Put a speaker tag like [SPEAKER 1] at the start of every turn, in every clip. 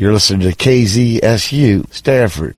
[SPEAKER 1] You're listening to KZSU Stanford.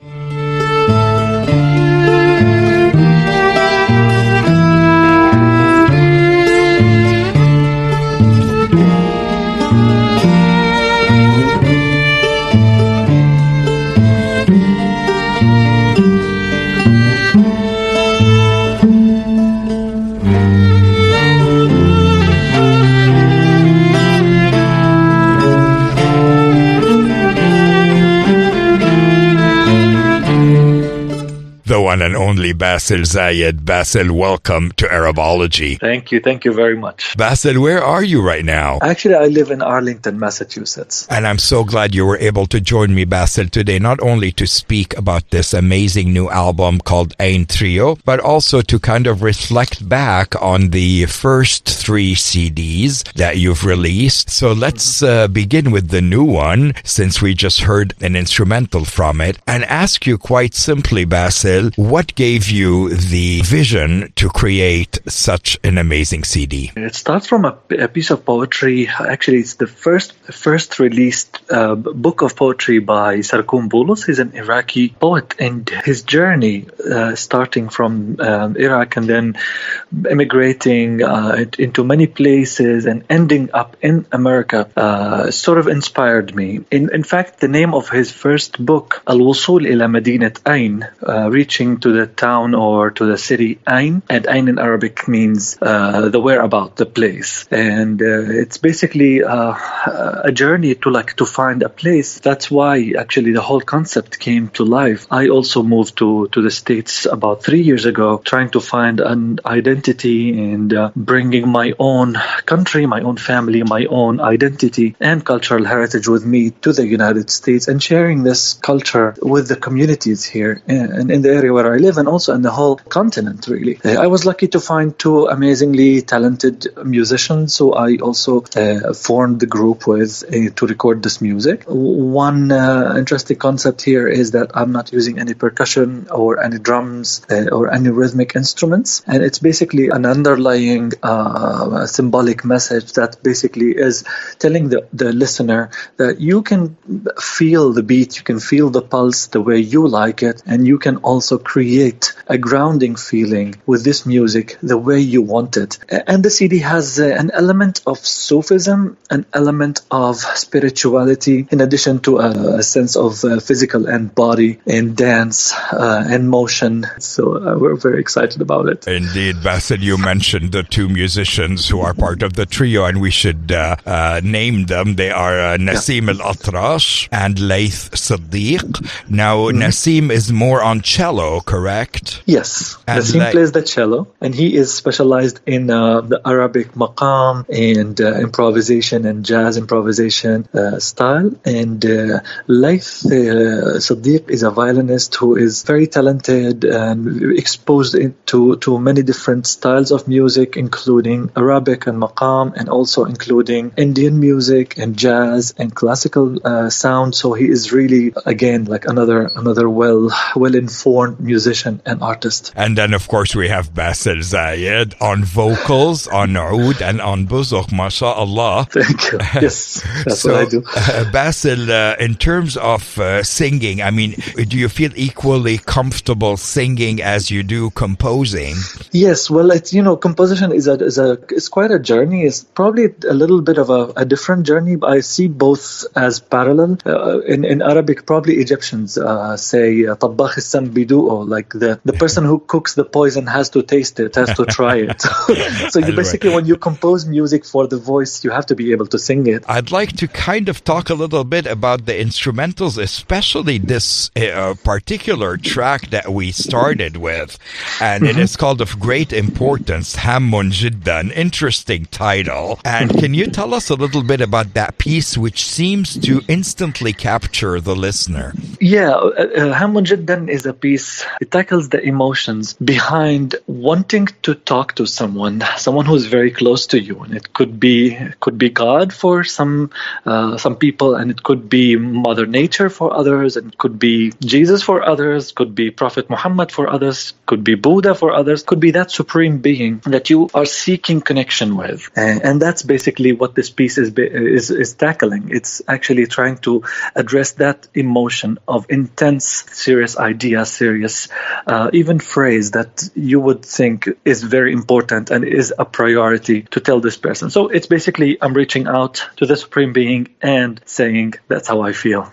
[SPEAKER 2] Basel Zayed. Basel, welcome to Arabology.
[SPEAKER 3] Thank you. Thank you very much.
[SPEAKER 2] Basel, where are you right now?
[SPEAKER 3] Actually, I live in Arlington, Massachusetts.
[SPEAKER 2] And I'm so glad you were able to join me, Basel, today, not only to speak about this amazing new album called Ayn Trio, but also to kind of reflect back on the first three CDs that you've released. So let's uh, begin with the new one, since we just heard an instrumental from it, and ask you quite simply, Basel, what gave you the vision to create such an amazing CD?
[SPEAKER 3] It starts from a, a piece of poetry. Actually, it's the first first released uh, book of poetry by Sargon Boulus. He's an Iraqi poet, and his journey, uh, starting from um, Iraq and then immigrating uh, into many places and ending up in America, uh, sort of inspired me. In, in fact, the name of his first book, Al Wusul ila Madinat Ain, uh, reaching to the town or to the city Ain, and Ain in Arabic means uh, the whereabout, the place, and uh, it's basically uh, a journey to like to find a place. That's why actually the whole concept came to life. I also moved to to the states about three years ago, trying to find an identity and uh, bringing my own country, my own family, my own identity and cultural heritage with me to the United States and sharing this culture with the communities here and in the area where I live and also in the whole continent, really. Uh, I was lucky to find two amazingly talented musicians who I also uh, formed the group with uh, to record this music. One uh, interesting concept here is that I'm not using any percussion or any drums uh, or any rhythmic instruments, and it's basically an underlying uh, symbolic message that basically is telling the, the listener that you can feel the beat, you can feel the pulse the way you like it, and you can also create a grounding feeling with this music the way you want it. And the CD has uh, an element of Sufism, an element of spirituality, in addition to a, a sense of uh, physical and body and dance uh, and motion. So uh, we're very excited about it.
[SPEAKER 2] Indeed, Basel, you mentioned the two musicians who are part of the trio, and we should uh, uh, name them. They are Nasim yeah. Al Atrash and Laith Sadiq. Now, mm-hmm. Nasim is more on cello, correct?
[SPEAKER 3] Yes. Nassim like, plays the cello, and he is specialized in uh, the Arabic maqam and uh, improvisation and jazz improvisation uh, style. And uh, Laith uh, Sadiq is a violinist who is very talented and exposed to, to many different styles of music, including Arabic and maqam, and also including Indian music and jazz and classical uh, sound. So he is really, again, like another another well well informed musician an artist.
[SPEAKER 2] And then, of course, we have Basel Zayed on vocals, on oud, and on buzuk, mashallah.
[SPEAKER 3] Thank you. Yes, that's so, what I do.
[SPEAKER 2] Uh, Basel, uh, in terms of uh, singing, I mean, do you feel equally comfortable singing as you do composing?
[SPEAKER 3] Yes, well, it's, you know, composition is a, is a it's quite a journey. It's probably a little bit of a, a different journey. I see both as parallel. Uh, in, in Arabic, probably Egyptians uh, say, طباخ السم like the the person who cooks the poison has to taste it, has to try it. so you basically, when you compose music for the voice, you have to be able to sing it.
[SPEAKER 2] I'd like to kind of talk a little bit about the instrumentals, especially this uh, particular track that we started with. And mm-hmm. it is called Of Great Importance, Hammun Jiddan. Interesting title. And can you tell us a little bit about that piece, which seems to instantly capture the listener?
[SPEAKER 3] Yeah, uh, uh Hammun Jiddan is a piece. It tackles the emotions behind wanting to talk to someone, someone who's very close to you, and it could be could be God for some uh, some people, and it could be Mother Nature for others, and it could be Jesus for others, could be Prophet Muhammad for others, could be Buddha for others, could be that supreme being that you are seeking connection with, and, and that's basically what this piece is is is tackling. It's actually trying to address that emotion of intense, serious idea, serious, uh, Uh, even phrase that you would think is very important and is a priority to tell this person. So it's basically I'm reaching out to the Supreme Being and saying, that's how I feel.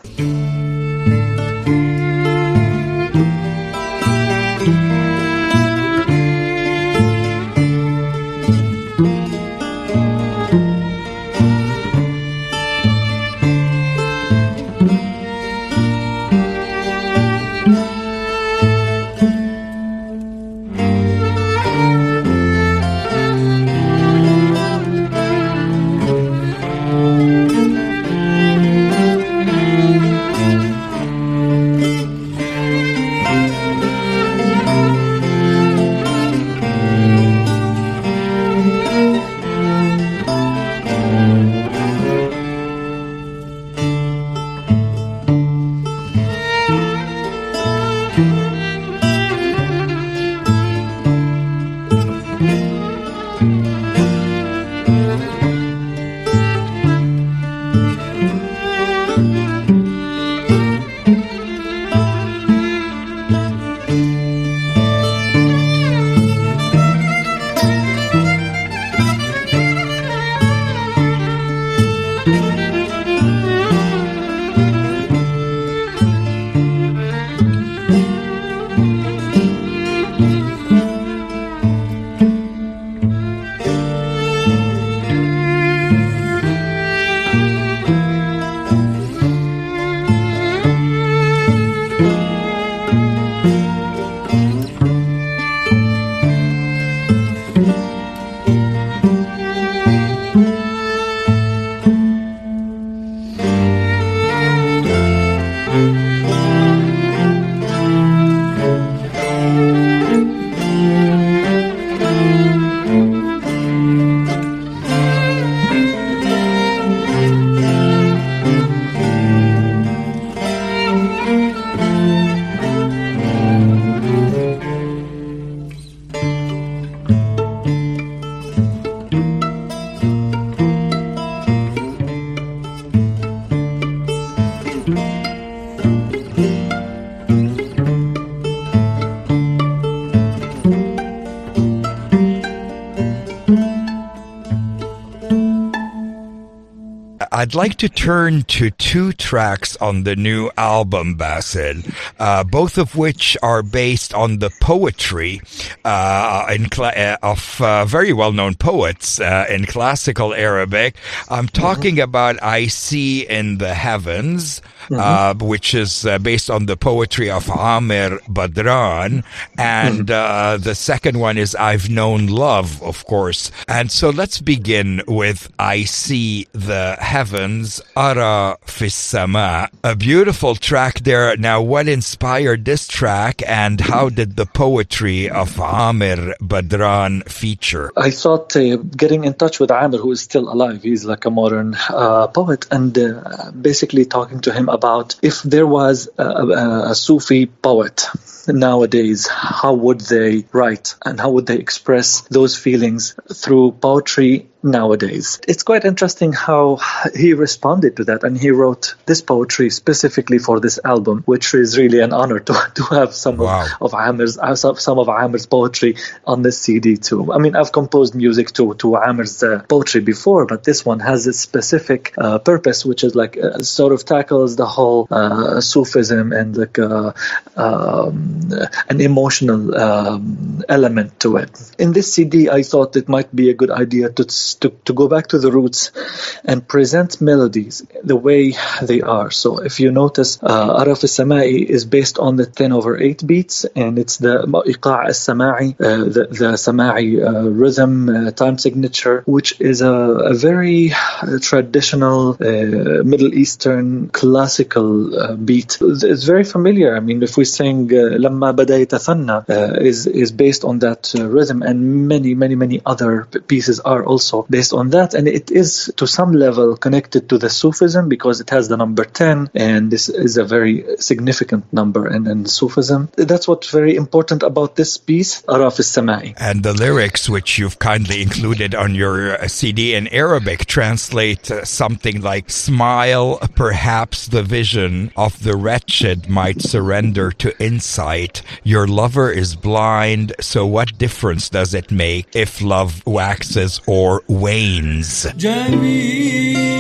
[SPEAKER 2] I'd like to turn to two tracks on the new album, Basel, uh, both of which are based on the poetry uh, cl- uh, of uh, very well-known poets uh, in classical Arabic. I'm talking mm-hmm. about "I See in the Heavens." Mm-hmm. Uh, which is uh, based on the poetry of Amir Badran. And mm-hmm. uh, the second one is I've Known Love, of course. And so let's begin with I See the Heavens, Ara Fissama. A beautiful track there. Now, what inspired this track and how did the poetry of Amir Badran feature?
[SPEAKER 3] I thought uh, getting in touch with Amir, who is still alive, he's like a modern uh, poet, and uh, basically talking to him about if there was a, a, a Sufi poet nowadays, how would they write and how would they express those feelings through poetry nowadays. It's quite interesting how he responded to that, and he wrote this poetry specifically for this album, which is really an honor to, to have some wow. of, of Amir's uh, some of Amir's poetry on this CD too. I mean, I've composed music to to Amir's uh, poetry before, but this one has a specific uh, purpose, which is like uh, sort of tackles the whole uh, Sufism and like uh, um, an emotional um, element to it. In this CD, I thought it might be a good idea to to, to go back to the roots and present melodies the way they are. So if you notice, uh, Araf al-Samai is based on the 10 over 8 beats and it's the Iqa' al-Samai, uh, the, the Samai uh, rhythm, uh, time signature, which is a, a very uh, traditional uh, Middle Eastern classical uh, beat. It's very familiar. I mean, if we sing "Lamma Bada Yatathanna," uh, is is based on that uh, rhythm, and many, many, many other pieces are also based on that. And it is to some level connected to the Sufism because it has the number ten, and this is a very significant number in, in Sufism. That's what's very important about this piece, Araf al-Samai.
[SPEAKER 2] And the lyrics, which you've kindly included on your uh, CD in Arabic, translate something like Smile, perhaps the vision of the wretched might surrender to insight sight, your lover is blind, so what difference does it make if love waxes or wanes? Jamie.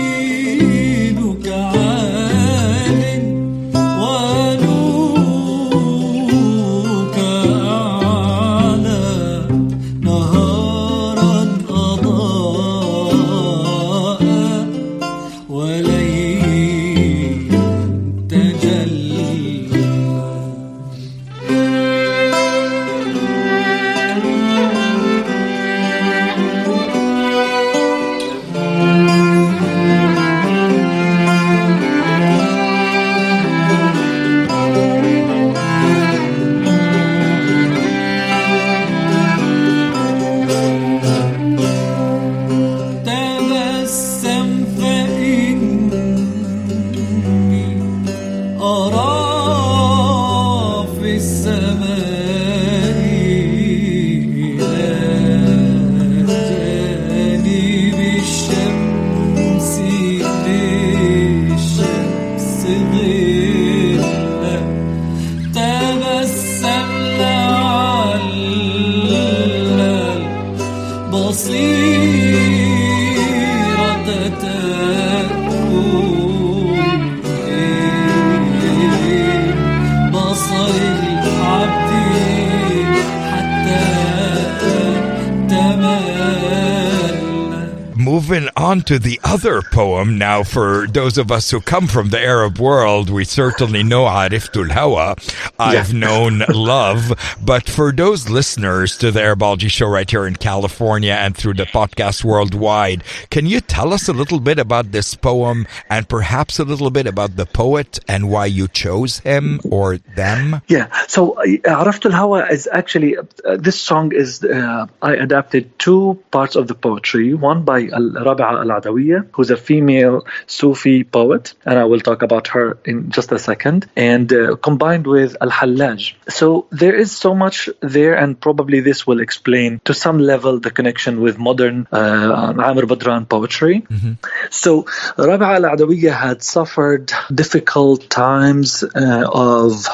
[SPEAKER 2] To the other poem. Now, for those of us who come from the Arab world, we certainly know Ariftul Hawa. I've yeah. known love. But for those listeners to the Arabology Show right here in California and through the podcast worldwide, can you tell us a little bit about this poem and perhaps a little bit about the poet and why you chose him or them?
[SPEAKER 3] Yeah. So, uh, Ariftul Hawa is actually, uh, this song is, uh, I adapted two parts of the poetry, one by Rabi'a Al Adawiya, who's a female Sufi poet, and I will talk about her in just a second, and uh, combined with Al-Hallaj. So there is so much there, and probably this will explain to some level the connection with modern uh, Amr Badran poetry. So Rabi'a al-Adawiyya had suffered difficult times uh, of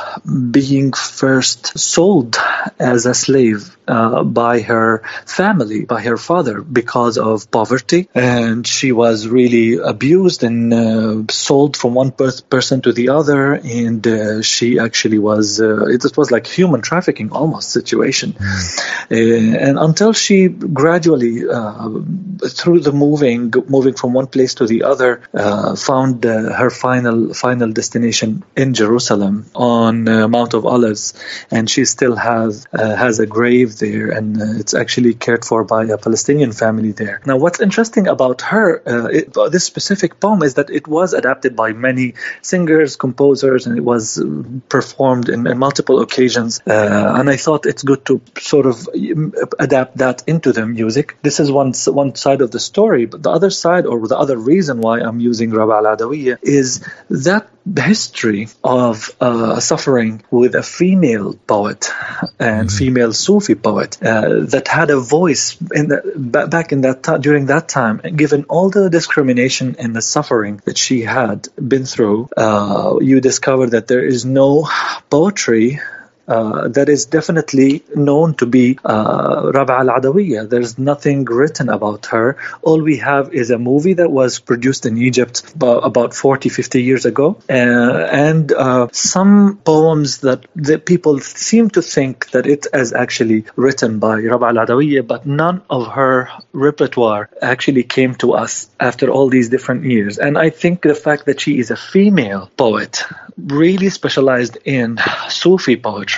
[SPEAKER 3] being first sold as a slave uh, by her family, by her father, because of poverty. And she was really abused and uh, sold from one per- person to the other. And uh, she actually was, uh, it, was like human trafficking almost situation. Uh, and until she gradually, uh, through the moving, moving from one place to the other, uh, found uh, her final final destination in Jerusalem on uh, Mount of Olives, and she still has uh, has a grave there, and uh, it's actually cared for by a Palestinian family there. Now, what's interesting about her, uh, it, this specific poem, is that it was adapted by many singers, composers, and it was uh, performed in, in multiple occasions. Uh, and I thought it's good to sort of um, adapt that into the music. This is one one side of the story, but the other side, or the other reason why I'm using Rab'a al-Adawiyya, is that the history of uh, suffering with a female poet and female Sufi poet uh, that had a voice in the, back in that time during that time, given all the discrimination and the suffering that she had been through, uh, you discover that there is no poetry uh, that is definitely known to be uh, Rab'a al Adawiyya. There's nothing written about her. All we have is a movie that was produced in Egypt about, about 40, 50 years ago, uh, and uh, some poems that, that people seem to think that it is actually written by Rab'a al Adawiyya, but none of her repertoire actually came to us after all these different years. And I think the fact that she is a female poet really specialized in Sufi poetry.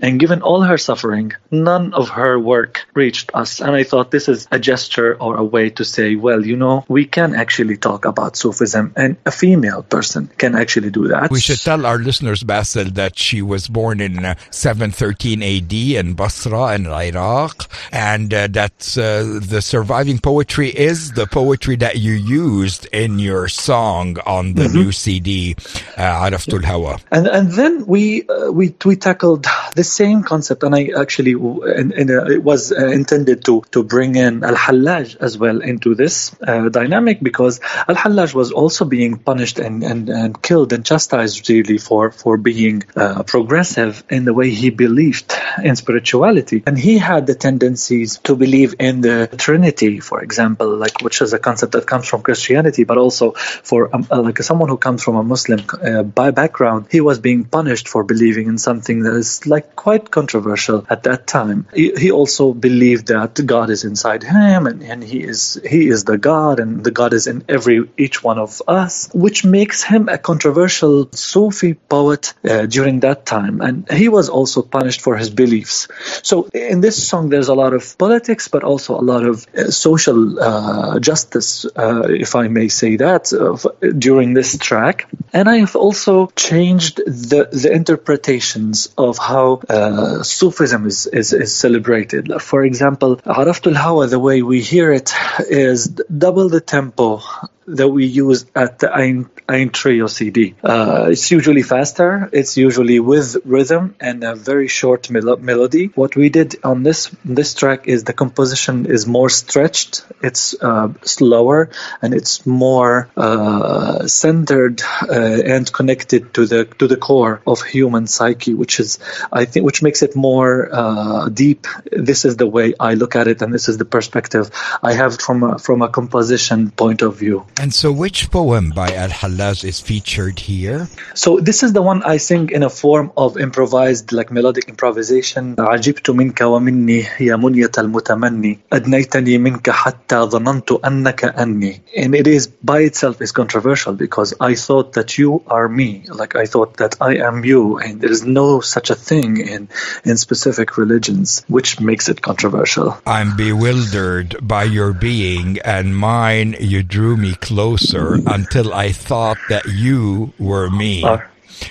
[SPEAKER 3] And given all her suffering, none of her work reached us. And I thought this is a gesture or a way to say, well, you know, we can actually talk about Sufism and a female person can actually do that.
[SPEAKER 2] We should tell our listeners, Basel, that she was born in uh, 713 AD in Basra in Iraq, and uh, that uh, the surviving poetry is the poetry that you used in your song on the new CD, uh, Araftul Hawa.
[SPEAKER 3] And and then we uh, we we the same concept, and I actually uh, it was uh, intended to to bring in Al Hallaj as well into this uh, dynamic because Al Hallaj was also being punished and, and, and killed and chastised really for for being uh, progressive in the way he believed in spirituality, and he had the tendencies to believe in the Trinity, for example, like which is a concept that comes from Christianity, but also for um, like someone who comes from a Muslim uh, by background, he was being punished for believing in something that is like quite controversial at that time. He, he also believed that God is inside him, and, and he is he is the God, and the God is in every each one of us, which makes him a controversial Sufi poet uh, during that time. And he was also punished for his beliefs. So in this song, there's a lot of politics, but also a lot of uh, social uh, justice, uh, if I may say that, uh, during this track. And I have also changed the, the interpretations of how uh, Sufism is, is, is celebrated. For example, Araftul Hawa, the way we hear it, is double the tempo that we use at the Ain, Ayn Trio CD. Uh, it's usually faster. It's usually with rhythm and a very short mel- melody. What we did on this this track is the composition is more stretched. It's uh, slower and it's more uh, centered uh, and connected to the to the core of human psyche, which is I think which makes it more uh, deep. This is the way I look at it, and this is the perspective I have from a, from a composition point of view.
[SPEAKER 2] And so, which poem by Al Hallaj is featured here?
[SPEAKER 3] So, this is the one I sing in a form of improvised, like melodic improvisation. عجبت منك ومني يا منية المتمني أدنيتني منك حتى ظننت أنك أني. And it is by itself is controversial because I thought that you are me, like I thought that I am you, and there is no such a thing in in specific religions, which makes it controversial.
[SPEAKER 2] I'm bewildered by your being and mine. You drew me closer until I thought that you were me.
[SPEAKER 3] Uh,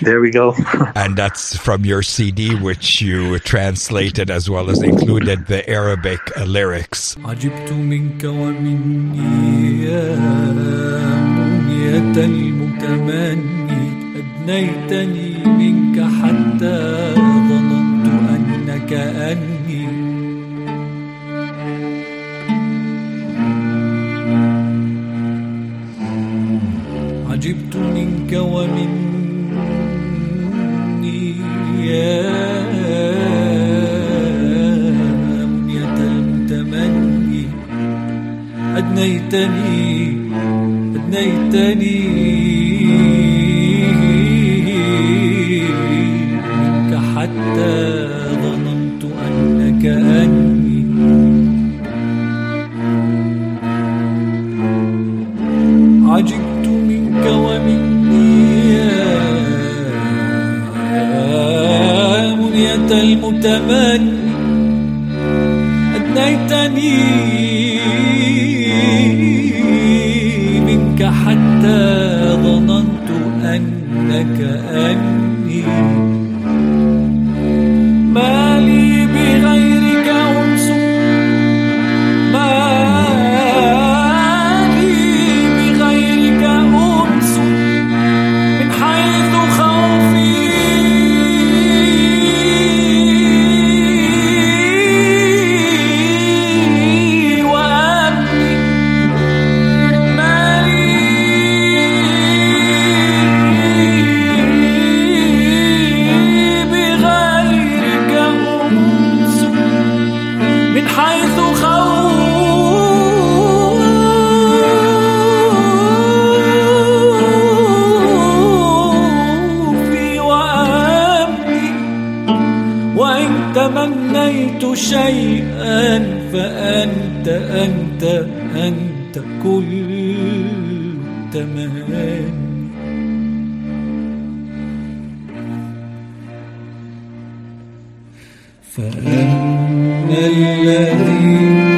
[SPEAKER 3] there we go.
[SPEAKER 2] And that's from your CD, which you translated as well as included the Arabic uh, lyrics.
[SPEAKER 4] جبت منك ومني يا منية المتمني أدنيتني أدنيتني منك حتى ظننت أنك أني منك ومني يا منية المتمني أدنيتني منك حتى ظننت أنك أني فأما
[SPEAKER 2] الذين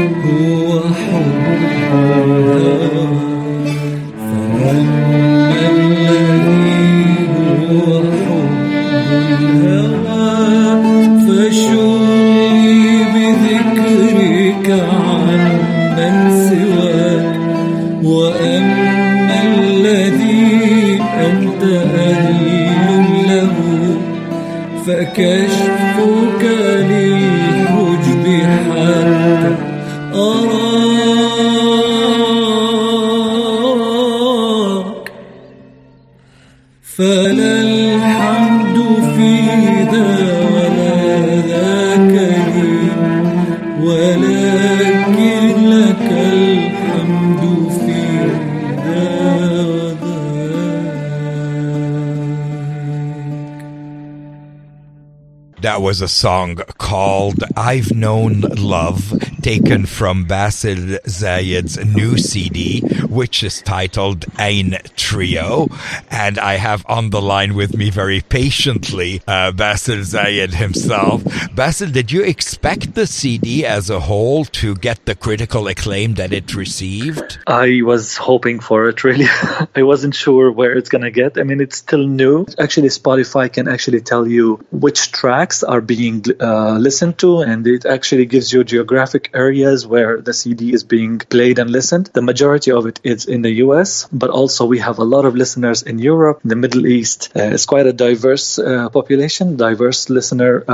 [SPEAKER 2] was a song called I've Known Love, taken from Basel Zayed's new CD, which is titled Ayn Trio. And I have on the line with me very patiently uh, Basel Zayed himself. Basel, did you expect the CD as a whole to get the critical acclaim that it received?
[SPEAKER 3] I was hoping for it really. I wasn't sure where it's gonna get. I mean, it's still new. Actually, Spotify can actually tell you which tracks are being uh, listened to, and it actually gives you geographic areas where the CD is being played and listened. The majority of it is in the US, but also we have a lot of listeners in Europe, the Middle East. Uh, it's quite a diverse uh, population, diverse listener uh,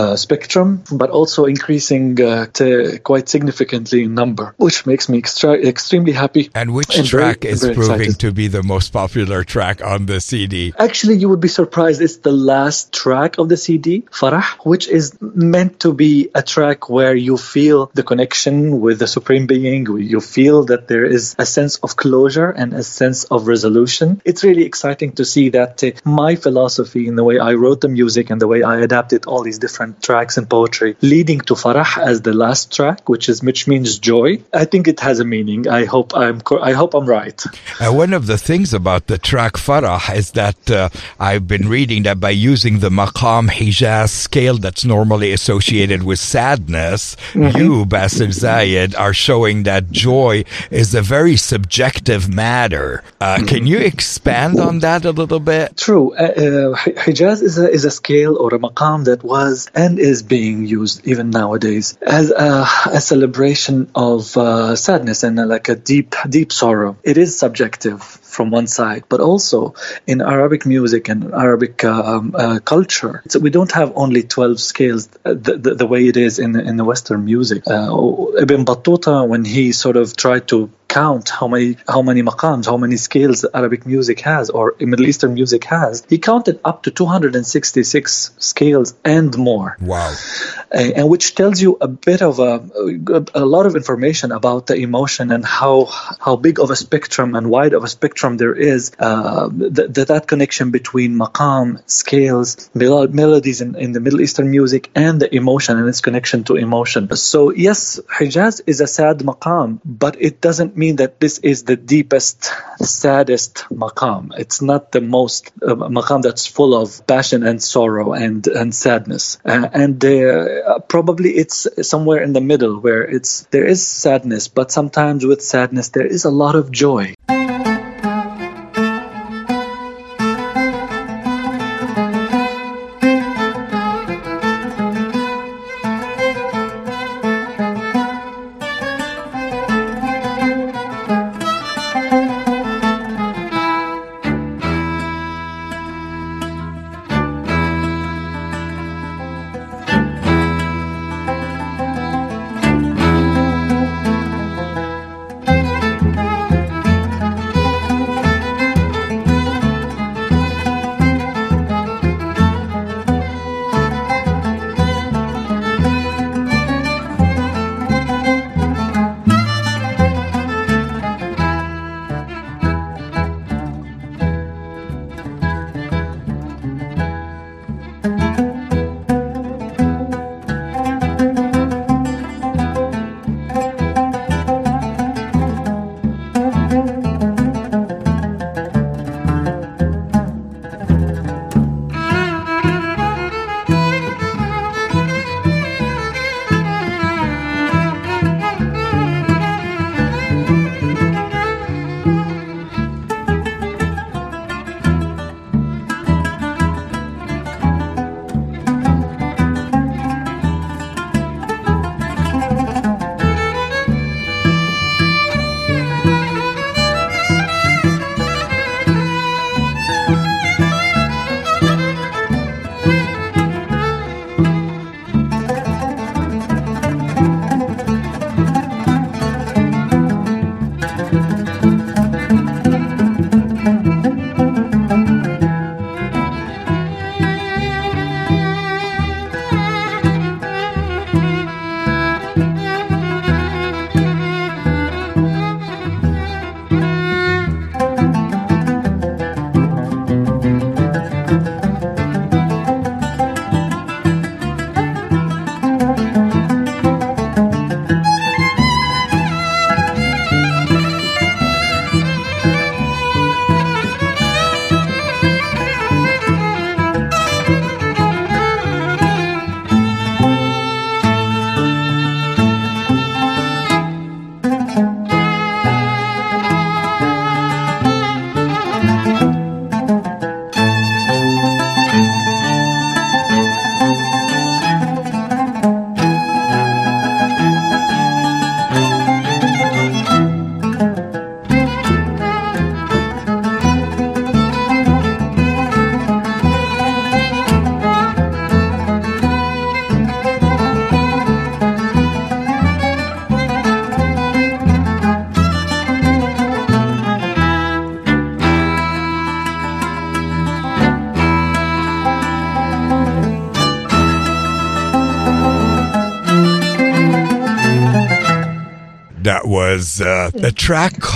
[SPEAKER 3] uh, spectrum, but also increasing uh, to quite significantly in number, which makes me extra- extremely happy.
[SPEAKER 2] And which
[SPEAKER 3] And very-
[SPEAKER 2] track is
[SPEAKER 3] very
[SPEAKER 2] proving
[SPEAKER 3] excited.
[SPEAKER 2] to be the most popular track on the CD?
[SPEAKER 3] Actually, you would be surprised. It's the last track of the CD, Farah, which is meant to be a track where you feel the connection with the Supreme Being. You feel that there is a sense of closure and a sense of resolution. It's really exciting to see that uh, my philosophy in the way I wrote the music and the way I adapted all these different tracks in poetry, leading to Farah as the last track, which is which means joy. I think it has a meaning. I hope I'm I hope I'm right.
[SPEAKER 2] Uh, one of the things about the track Farah is that uh, I've been reading that by using the Maqam Hijaz scale that's normally associated with sadness, you, Basel Zayed, are showing that joy is a very subjective matter. Uh, Can you expand on that a little bit?
[SPEAKER 3] True. Uh, uh, Hijaz is a, is a scale or a maqam that was and is being used even nowadays as a, a celebration of uh, sadness and uh, like a deep, deep sorrow. It is subjective from one side, but also in Arabic music and Arabic um, uh, culture, so we don't have only 12 scales uh, the, the, the way it is in, in the Western music. Ibn Battuta, when he sort of tried to count how many how many maqams, how many scales Arabic music has or Middle Eastern music has. He counted up to 266 scales and more,
[SPEAKER 2] Wow.
[SPEAKER 3] uh, and which tells you a bit of a, a lot of information about the emotion and how how big of a spectrum and wide of a spectrum there is. Uh, th- th- that connection between maqam, scales, mel- melodies in, in the Middle Eastern music, and the emotion and its connection to emotion. So yes, Hijaz is a sad maqam, but it doesn't mean that this is the deepest, saddest maqam. It's not the most uh, maqam that's full of passion and sorrow and and sadness. Uh, and uh, probably it's somewhere in the middle where it's there is sadness, but sometimes with sadness there is a lot of joy.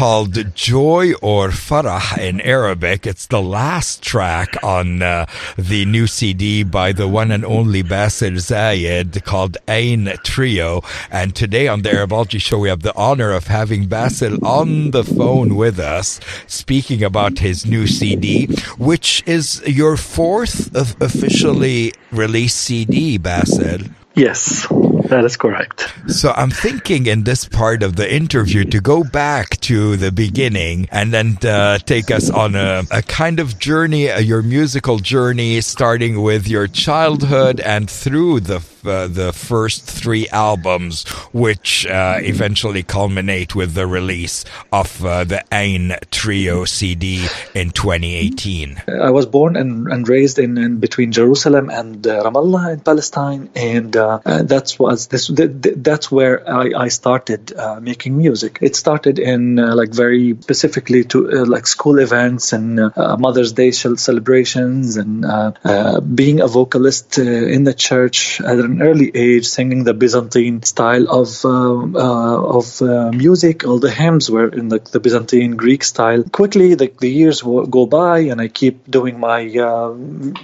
[SPEAKER 2] Called Joy or Farah in Arabic. It's the last track on uh, the new CD by the one and only Basel Zayed called Ayn Trio. And today on the Arabology Show, we have the honor of having Basel on the phone with us, speaking about his new CD, which is your fourth officially released CD, Basel.
[SPEAKER 3] Yes, that is correct.
[SPEAKER 2] So I'm thinking in this part of the interview to go back to the beginning and then uh, take us on a, a kind of journey, uh, your musical journey, starting with your childhood and through the uh, the first three albums, which uh, eventually culminate with the release of uh, the Ayn Trio CD in 2018.
[SPEAKER 3] I was born and, and raised in, in between Jerusalem and uh, Ramallah in Palestine, and uh, uh, that's was this. th- th- that's where I, I started uh, making music. It started in uh, like very specifically to uh, like school events and uh, Mother's Day celebrations, and uh, uh, being a vocalist uh, in the church at an early age, singing the Byzantine style of uh, uh, of uh, music. All the hymns were in the, the Byzantine Greek style. Quickly, the, the years go by, and I keep doing my uh,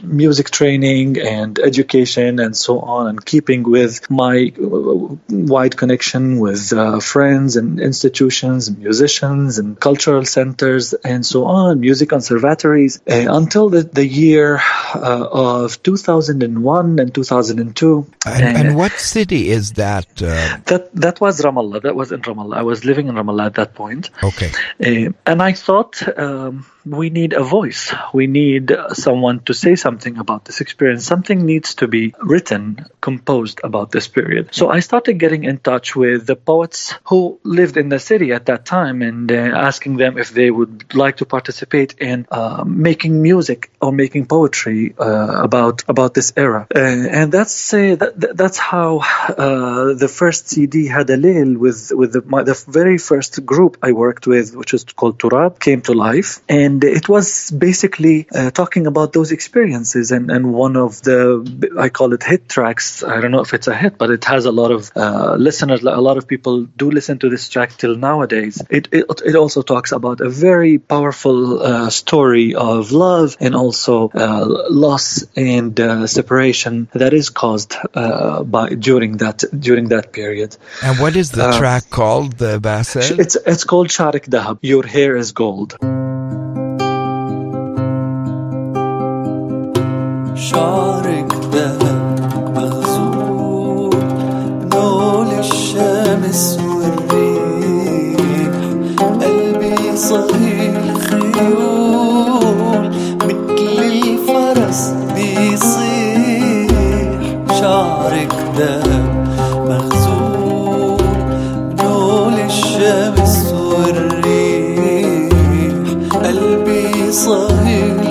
[SPEAKER 3] music training and education and so on, and keeping with my uh, wide connection with uh, friends and institutions, musicians and cultural centers, and so on, music conservatories, uh, until the, the year uh, of 2001 and 2002.
[SPEAKER 2] And, and what city is that? Uh,
[SPEAKER 3] That that was Ramallah. That was in Ramallah. I was living in Ramallah at that point.
[SPEAKER 2] okay.
[SPEAKER 3] And I thought um, we need a voice. We need someone to say something about this experience. Something needs to be written, composed about this period. So I started getting in touch with the poets who lived in the city at that time and uh, asking them if they would like to participate in uh, making music or making poetry uh, about about this era. And that's uh, that, that- that's how uh, the first CD Hada Leil with with the, my, the very first group I worked with, which was called Turab, came to life, and it was basically uh, talking about those experiences. And and one of the I call it hit tracks. I don't know if it's a hit, but it has a lot of uh, listeners. A lot of people do listen to this track till nowadays. It it, it also talks about a very powerful uh, story of love and also uh, loss and uh, separation that is caused uh, by during that during that period.
[SPEAKER 2] And what is the track called, the Basel?
[SPEAKER 3] It's it's called Sharek Dahab. Your hair is gold.
[SPEAKER 4] شعرك ذهب مغزول بنول الشمس والريح. قلبي صهيل خيول مثل الفرس بيصيح. شعرك ذهب مغزول الشمس والريح. قلبي صهيل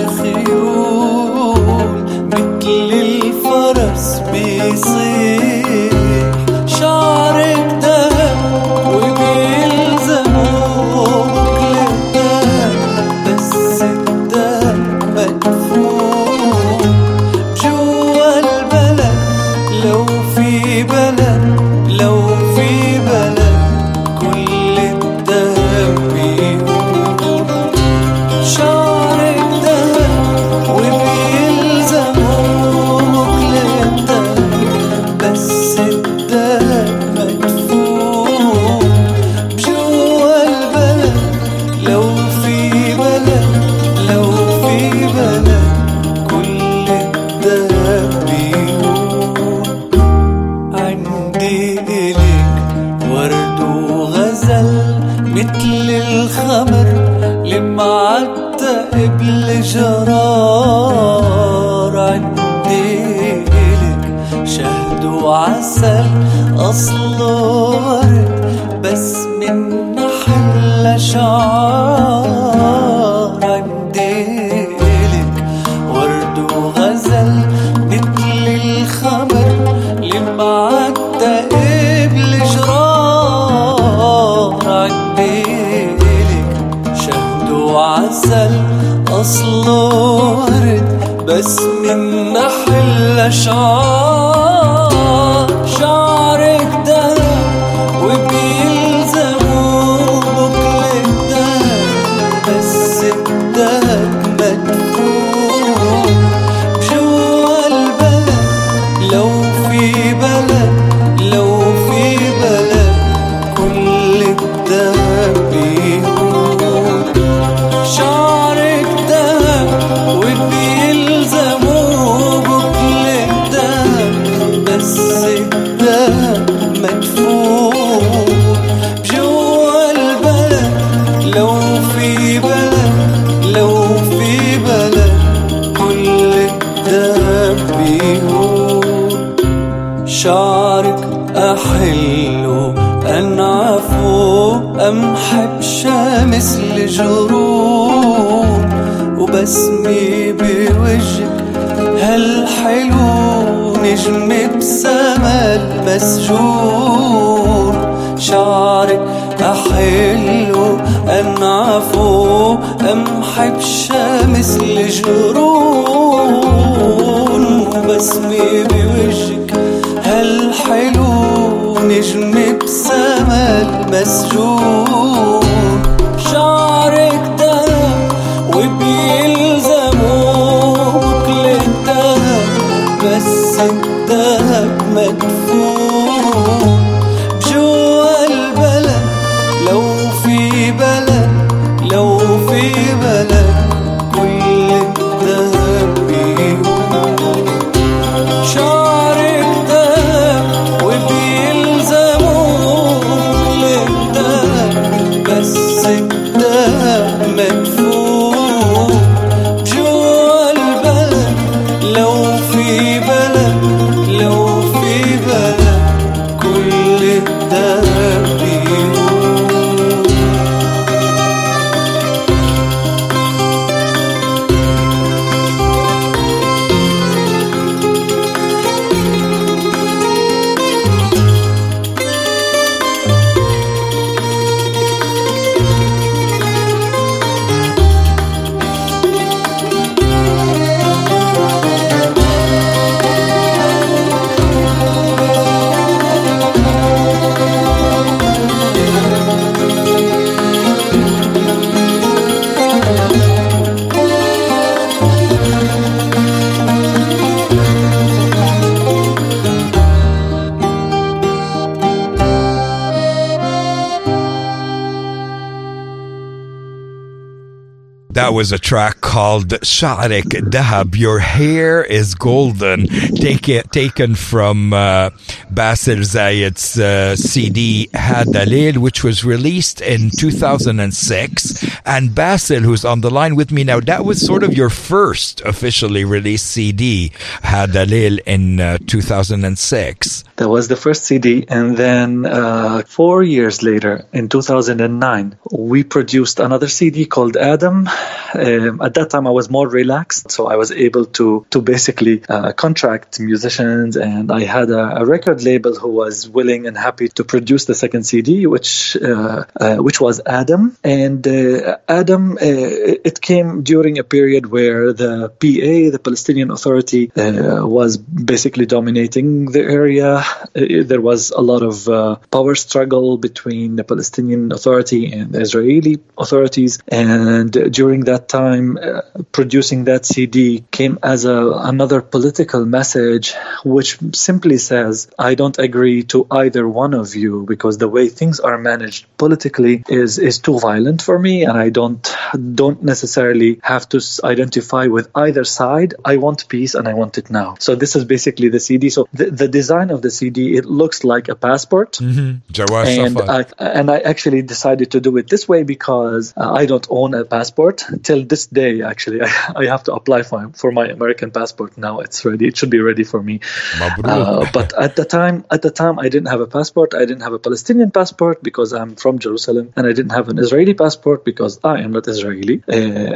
[SPEAKER 4] عسل أصله ورد بس من محل شعار شعرك ده وبي الجرون وبسمي بوجهك. هالحلو نجم بسما المسجون شعرك أحلو أنعفو أمحي بشمس الجرون وبسمي بوجهك. هالحلو نجم بسما المسجون
[SPEAKER 2] That was a track called Sharek Dahab. Your hair is golden. Take it, taken from uh, Basel Zayed's uh, CD Hada Leil, which was released in 2006. And Basel, who's on the line with me now, that was sort of your first officially released CD, Hada Leil, in uh, 2006.
[SPEAKER 3] That was the first CD. And then uh, four years later, in 2009, we produced another CD called Adam. Um, at that time, I was more relaxed, so I was able to to basically uh, contract musicians, and I had a, a record label who was willing and happy to produce the second CD, which uh, uh, which was Adam. And uh, Adam, uh, it came during a period where the PA, the Palestinian Authority, was basically dominating the area. Uh, there was a lot of uh, power struggle between the Palestinian Authority and the Israeli authorities, and during that time, uh, producing that CD came as a, another political message, which simply says, "I don't agree to either one of you because the way things are managed politically is is too violent for me, and I don't don't necessarily have to identify with either side. I want peace, and I want it now." So this is basically the CD. So the, the design of the CD it looks like a passport
[SPEAKER 2] Jawad
[SPEAKER 3] and I and I actually decided to do it this way because uh, I don't own a passport till this day. Actually, I, I have to apply for for my American passport now. It's ready. It should be ready for me. Uh, but at the time, at the time, I didn't have a passport. I didn't have a Palestinian passport because I'm from Jerusalem, and I didn't have an Israeli passport because I am not Israeli, uh,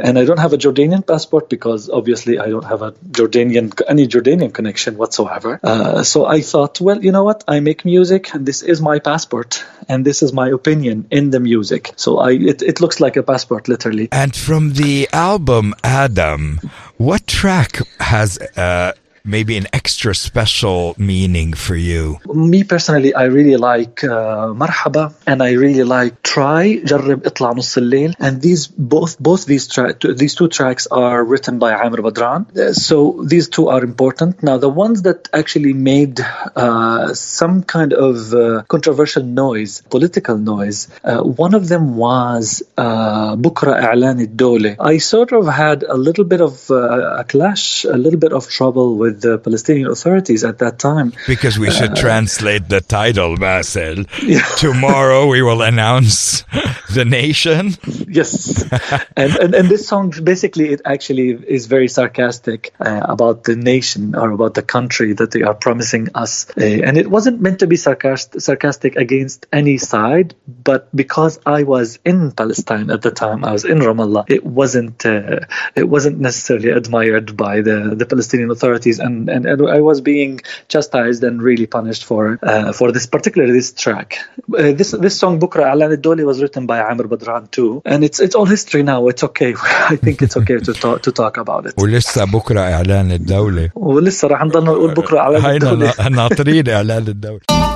[SPEAKER 3] and I don't have a Jordanian passport because obviously I don't have a Jordanian any Jordanian connection whatsoever. Uh, so I thought, well, you know what? I make music, and this is my passport, and this is my opinion in the music. So I it, it looks like a passport, literally.
[SPEAKER 2] And from the album Adam, what track has uh, maybe an extra special meaning for you?
[SPEAKER 3] Me personally, I really like uh, Marhaba and I really like Try, جرب اطلع نص الليل. And these both both these tra- these two tracks are written by Amr Badran. Uh, So these two are important. Now the ones that actually made uh, some kind of uh, controversial noise, political noise, uh, one of them was uh, بكرة إعلان الدولة. I sort of had a little bit of uh, a clash, a little bit of trouble with with the Palestinian authorities at that time.
[SPEAKER 2] Because we should translate the title, Basel.
[SPEAKER 3] Yeah.
[SPEAKER 2] Tomorrow we will announce the nation.
[SPEAKER 3] Yes, and, and and this song basically it actually is very sarcastic uh, about the nation or about the country that they are promising us, uh, and it wasn't meant to be sarcastic sarcastic against any side, but because I was in Palestine at the time, I was in Ramallah. It wasn't uh, it wasn't necessarily admired by the, the Palestinian authorities, and, and and I was being chastised and really punished for uh, for this particularly this track. Uh, this this song Bukra Alan Doli was written by Amr Badran too, and it's it's all history now. It's okay. I think it's okay to talk to talk about it.
[SPEAKER 2] ولسه بكرة إعلان الدولة
[SPEAKER 3] ولسه راح نضلنا نقول بكره اعلان
[SPEAKER 2] هينا
[SPEAKER 3] الدولة
[SPEAKER 2] نا- ناطرين إعلان الدولة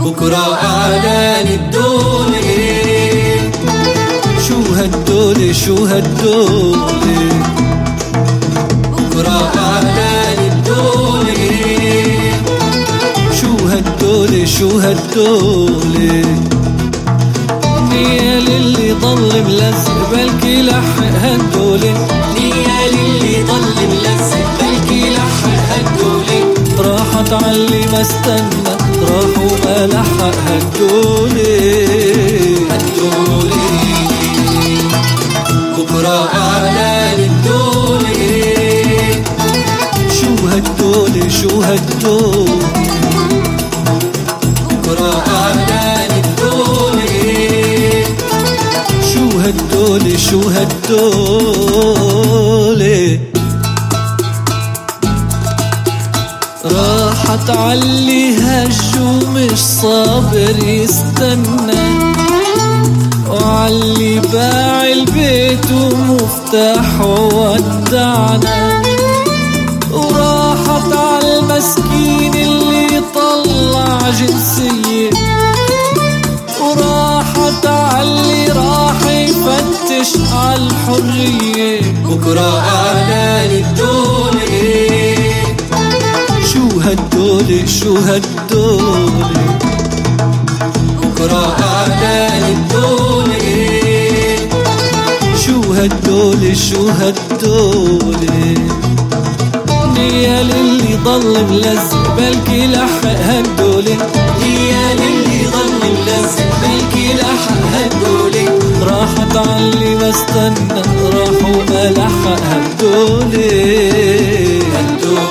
[SPEAKER 4] بكرة أعلان الدولة هالدولة شو هالدولة بكرة أعلان الدولة شو هالدولة شو هالدولة نيال اللي ضل ملزق بلكي لحق هالدولة نيال اللي ضل ملزق بلكي لحق هالدولة راحت علي ما استنى راح وما لحق هالدولة هالدولة بكرة أعلى للدول. شو هالدول شو هالدول؟ بكرة أعلى للدول. شو هالدول شو هالدول؟ راحت علي هج ومش صابر يستنى. وعلي باع البيت ومفتاحه ودعنا وراحت على المسكين اللي طلع جنسية. وراحت علي راح يفتش عالحرية بكرة أعلان الدولة شو هالدولة؟ شو هالدولة؟ بكرة أعلان الدولة شو هالدولة شو هالدولة نيال اللي ضل ملزق بلكي لحق هالدولة نيال اللي ضل ملزق بلكي لحق هالدولة راحت علي ما استنى راح وما لحق هالدولة هالدولة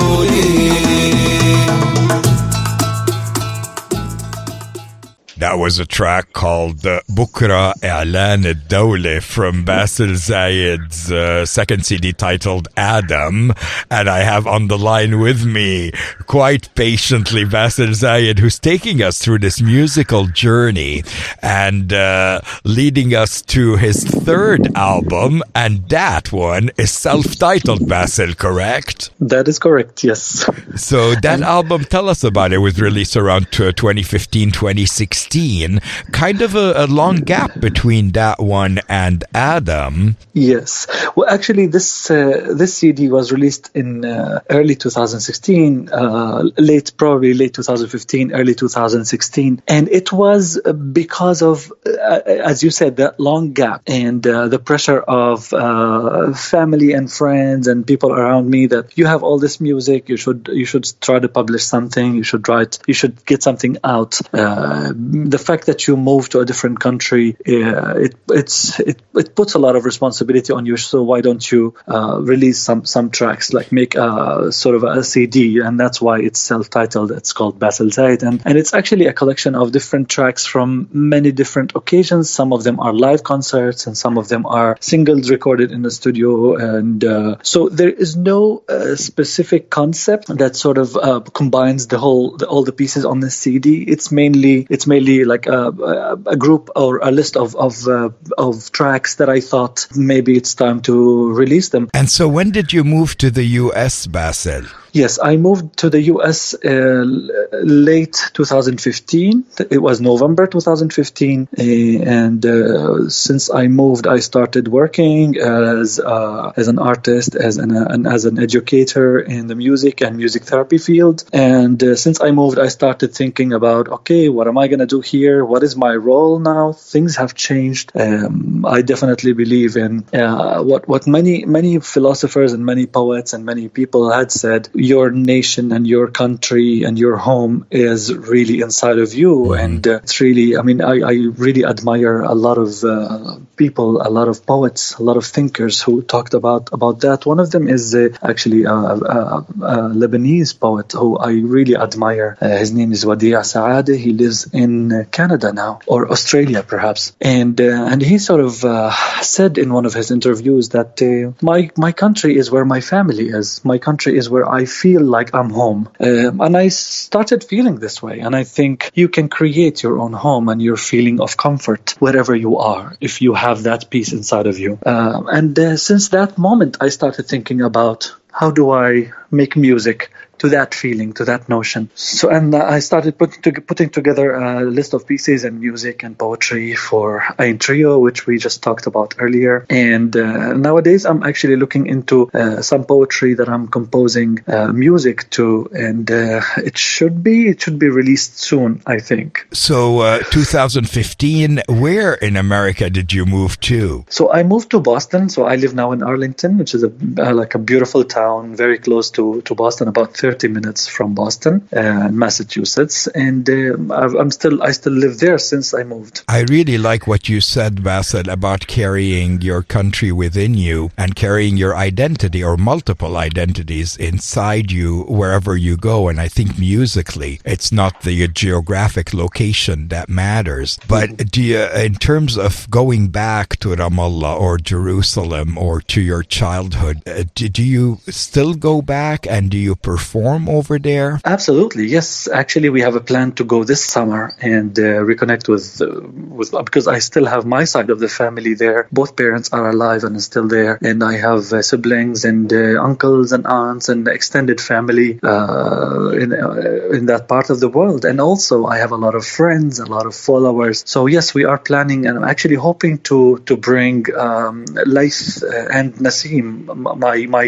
[SPEAKER 2] That was a track called Bukra I'lan al-Dawla from Basel Zayed's uh, second CD titled Adam. And I have on the line with me quite patiently Basel Zayed who's taking us through this musical journey and uh, leading us to his third album. And that one is self-titled Basel, correct?
[SPEAKER 3] That is correct. Yes.
[SPEAKER 2] So that album, tell us about it. It was released around uh, 2015, 2016. Kind of a, a long gap between that one and Adam.
[SPEAKER 3] Yes. Well, actually, this uh, this CD was released in uh, early 2016, uh, late probably late 2015, early 2016, and it was uh, because of, uh, as you said, that long gap and uh, the pressure of uh, family and friends and people around me that you have all this music, you should you should try to publish something, you should write, you should get something out. Uh, the fact that you move to a different country, uh, it it's it, it puts a lot of responsibility on you. So why don't you uh, release some some tracks, like make a sort of a CD, and that's why it's self-titled. It's called Basel Zayed, and and it's actually a collection of different tracks from many different occasions. Some of them are live concerts, and some of them are singles recorded in the studio, and uh, so there is no uh, specific concept that sort of uh, combines the whole the, all the pieces on the CD. It's mainly it's mainly like a, a, group or a list of of uh, of tracks that I thought maybe it's time to release them.
[SPEAKER 2] And so when did you move to the US, Basel?
[SPEAKER 3] Yes, I moved to the US uh, late 2015. It was November 2015. Uh, and uh, since I moved, I started working as, uh, as an artist, as an, an, as an educator in the music and music therapy field. And uh, since I moved, I started thinking about, okay, what am I going to do here? What is my role now? Things have changed. Um, I definitely believe in uh, what, what many, many philosophers and many poets and many people had said your nation and your country and your home is really inside of you. Mm-hmm. And uh, it's really, I mean, I, I, really admire a lot of uh, people, a lot of poets, a lot of thinkers who talked about, about that. One of them is uh, actually a, a, a, Lebanese poet who I really admire. Uh, his name is Wadi' Saadeh. He lives in Canada now, or Australia perhaps. And, uh, and he sort of uh, said in one of his interviews that my, my country is where my family is. My country is where I feel like I'm home. Um, and I started feeling this way. And I think you can create your own home and your feeling of comfort wherever you are if you have that peace inside of you. Uh, and uh, since that moment, I started thinking about how do I make music to that feeling, to that notion. So, and uh, I started putting, to, putting together a list of pieces and music and poetry for Ayn Trio, which we just talked about earlier. And uh, nowadays, I'm actually looking into uh, some poetry that I'm composing uh, music to, and uh, it should be it should be released soon, I think.
[SPEAKER 2] So, uh, 2015, where in America did you move to?
[SPEAKER 3] So, I moved to Boston. So, I live now in Arlington, which is a like a beautiful town, very close to to Boston, about 30 minutes from Boston, uh, Massachusetts, and uh, I'm still I still live there since I moved.
[SPEAKER 2] I really like what you said, Basel, about carrying your country within you and carrying your identity or multiple identities inside you wherever you go. And I think musically, it's not the geographic location that matters, but mm-hmm. do you, in terms of going back to Ramallah or Jerusalem or to your childhood, uh, do you still go back and do you perform? Perform over there?
[SPEAKER 3] Absolutely, yes. Actually, we have a plan to go this summer and uh, reconnect with uh, with because I still have my side of the family there. Both parents are alive and still there, and I have uh, siblings and uh, uncles and aunts and extended family uh, in uh, in that part of the world. And also, I have a lot of friends, a lot of followers. So yes, we are planning, and I'm actually hoping to to bring um, Laith and Nasim, my my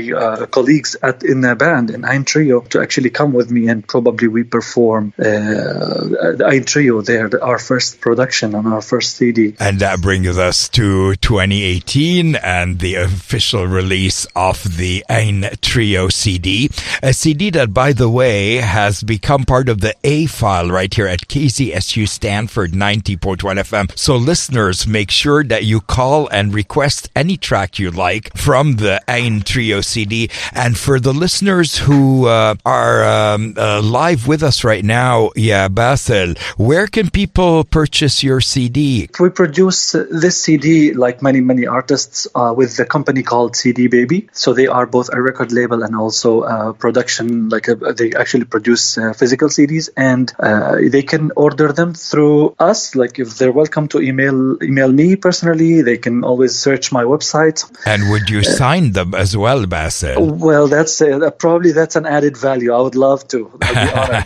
[SPEAKER 3] colleagues at in the band in Ayn Trio to actually come with me and probably we perform uh, the Ayn Trio there, our first production on our first CD.
[SPEAKER 2] And that brings us to 2018 and the official release of the Ayn Trio CD. A CD that, by the way, has become part of the A file right here at KZSU Stanford 90.1 FM. So listeners, make sure that you call and request any track you like from the Ayn Trio CD. And for the listeners who uh, uh, are um, uh, live with us right now, yeah, Basel, where can people purchase your CD?
[SPEAKER 3] We produce this CD, like many, many artists, uh, with the company called CD Baby. So they are both a record label and also a production, like a, they actually produce uh, physical CDs and uh, they can order them through us. Like if they're welcome to email, email me personally, they can always search my website.
[SPEAKER 2] And would you sign them as well, Basel?
[SPEAKER 3] Well, that's probably that's an added value. I would love to. I'd be honored.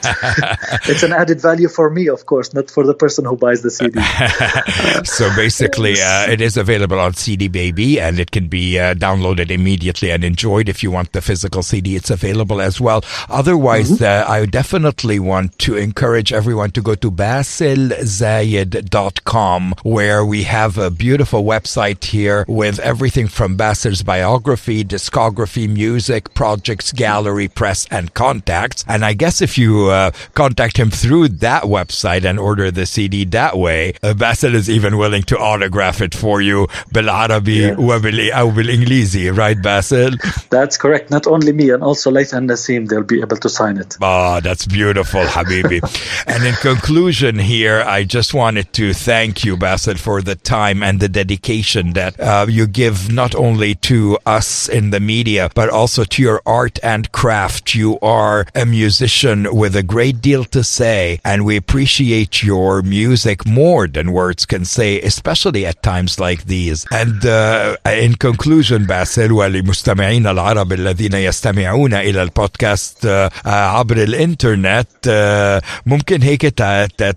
[SPEAKER 3] it's an added value for me, of course, not for the person who buys the CD.
[SPEAKER 2] so basically, uh, it is available on CD Baby, and it can be uh, downloaded immediately and enjoyed. If you want the physical CD, it's available as well. Otherwise, mm-hmm. uh, I definitely want to encourage everyone to go to baselzayed.com, where we have a beautiful website here with everything from Basel's biography, discography, music, projects, gallery, press, and and contacts. And I guess if you uh, contact him through that website and order the CD that way, uh, Basel is even willing to autograph it for you. بالعربي وبالإنجليزي, uh, right, Basel?
[SPEAKER 3] That's correct. Not only me, and also Laith and Nassim, they'll be able to sign it.
[SPEAKER 2] Ah, oh, that's beautiful, Habibi. and in conclusion, here, I just wanted to thank you, Basel, for the time and the dedication that uh, you give not only to us in the media, but also to your art and craft. You you are a musician with a great deal to say, and we appreciate your music more than words can say, especially at times like these. And uh, in conclusion, باسل ولمستمعينا العرب الذين يستمعون إلى البودكاست uh, عبر الإنترنت uh, ممكن هيك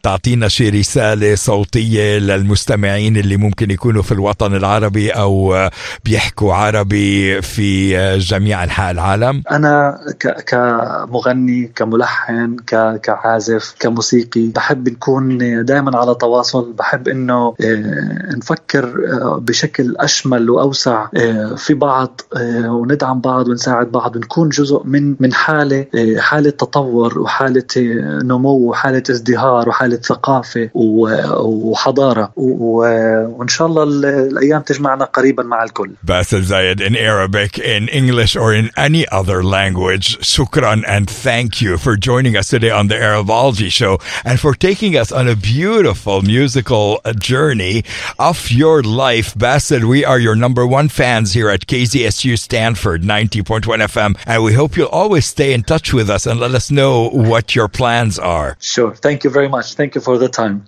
[SPEAKER 2] تعطينا شي رسالة صوتية للمستمعين اللي ممكن يكونوا في الوطن العربي أو بيحكوا عربي في جميع أنحاء العالم
[SPEAKER 3] أنا كمغني كملحن كعازف كموسيقي. بحب نكون دائما على تواصل. بحب إنه نفكر بشكل أشمل وأوسع في بعض وندعم بعض ونساعد بعض. ونكون جزء من من حالة حالة تطور وحالة نمو وحالة ازدهار وحالة ثقافة وحضارة. وإن شاء الله الأيام تجمعنا قريبا مع الكل.
[SPEAKER 2] Basil Zayed in Arabic, in English, or in any other language. Shukran and thank you for joining us today on the Arabology Show and for taking us on a beautiful musical journey of your life. Basel, we are your number one fans here at KZSU Stanford 90.1 FM, and we hope you'll always stay in touch with us and let us know what your plans are.
[SPEAKER 3] Sure. Thank you very much. Thank you for the time.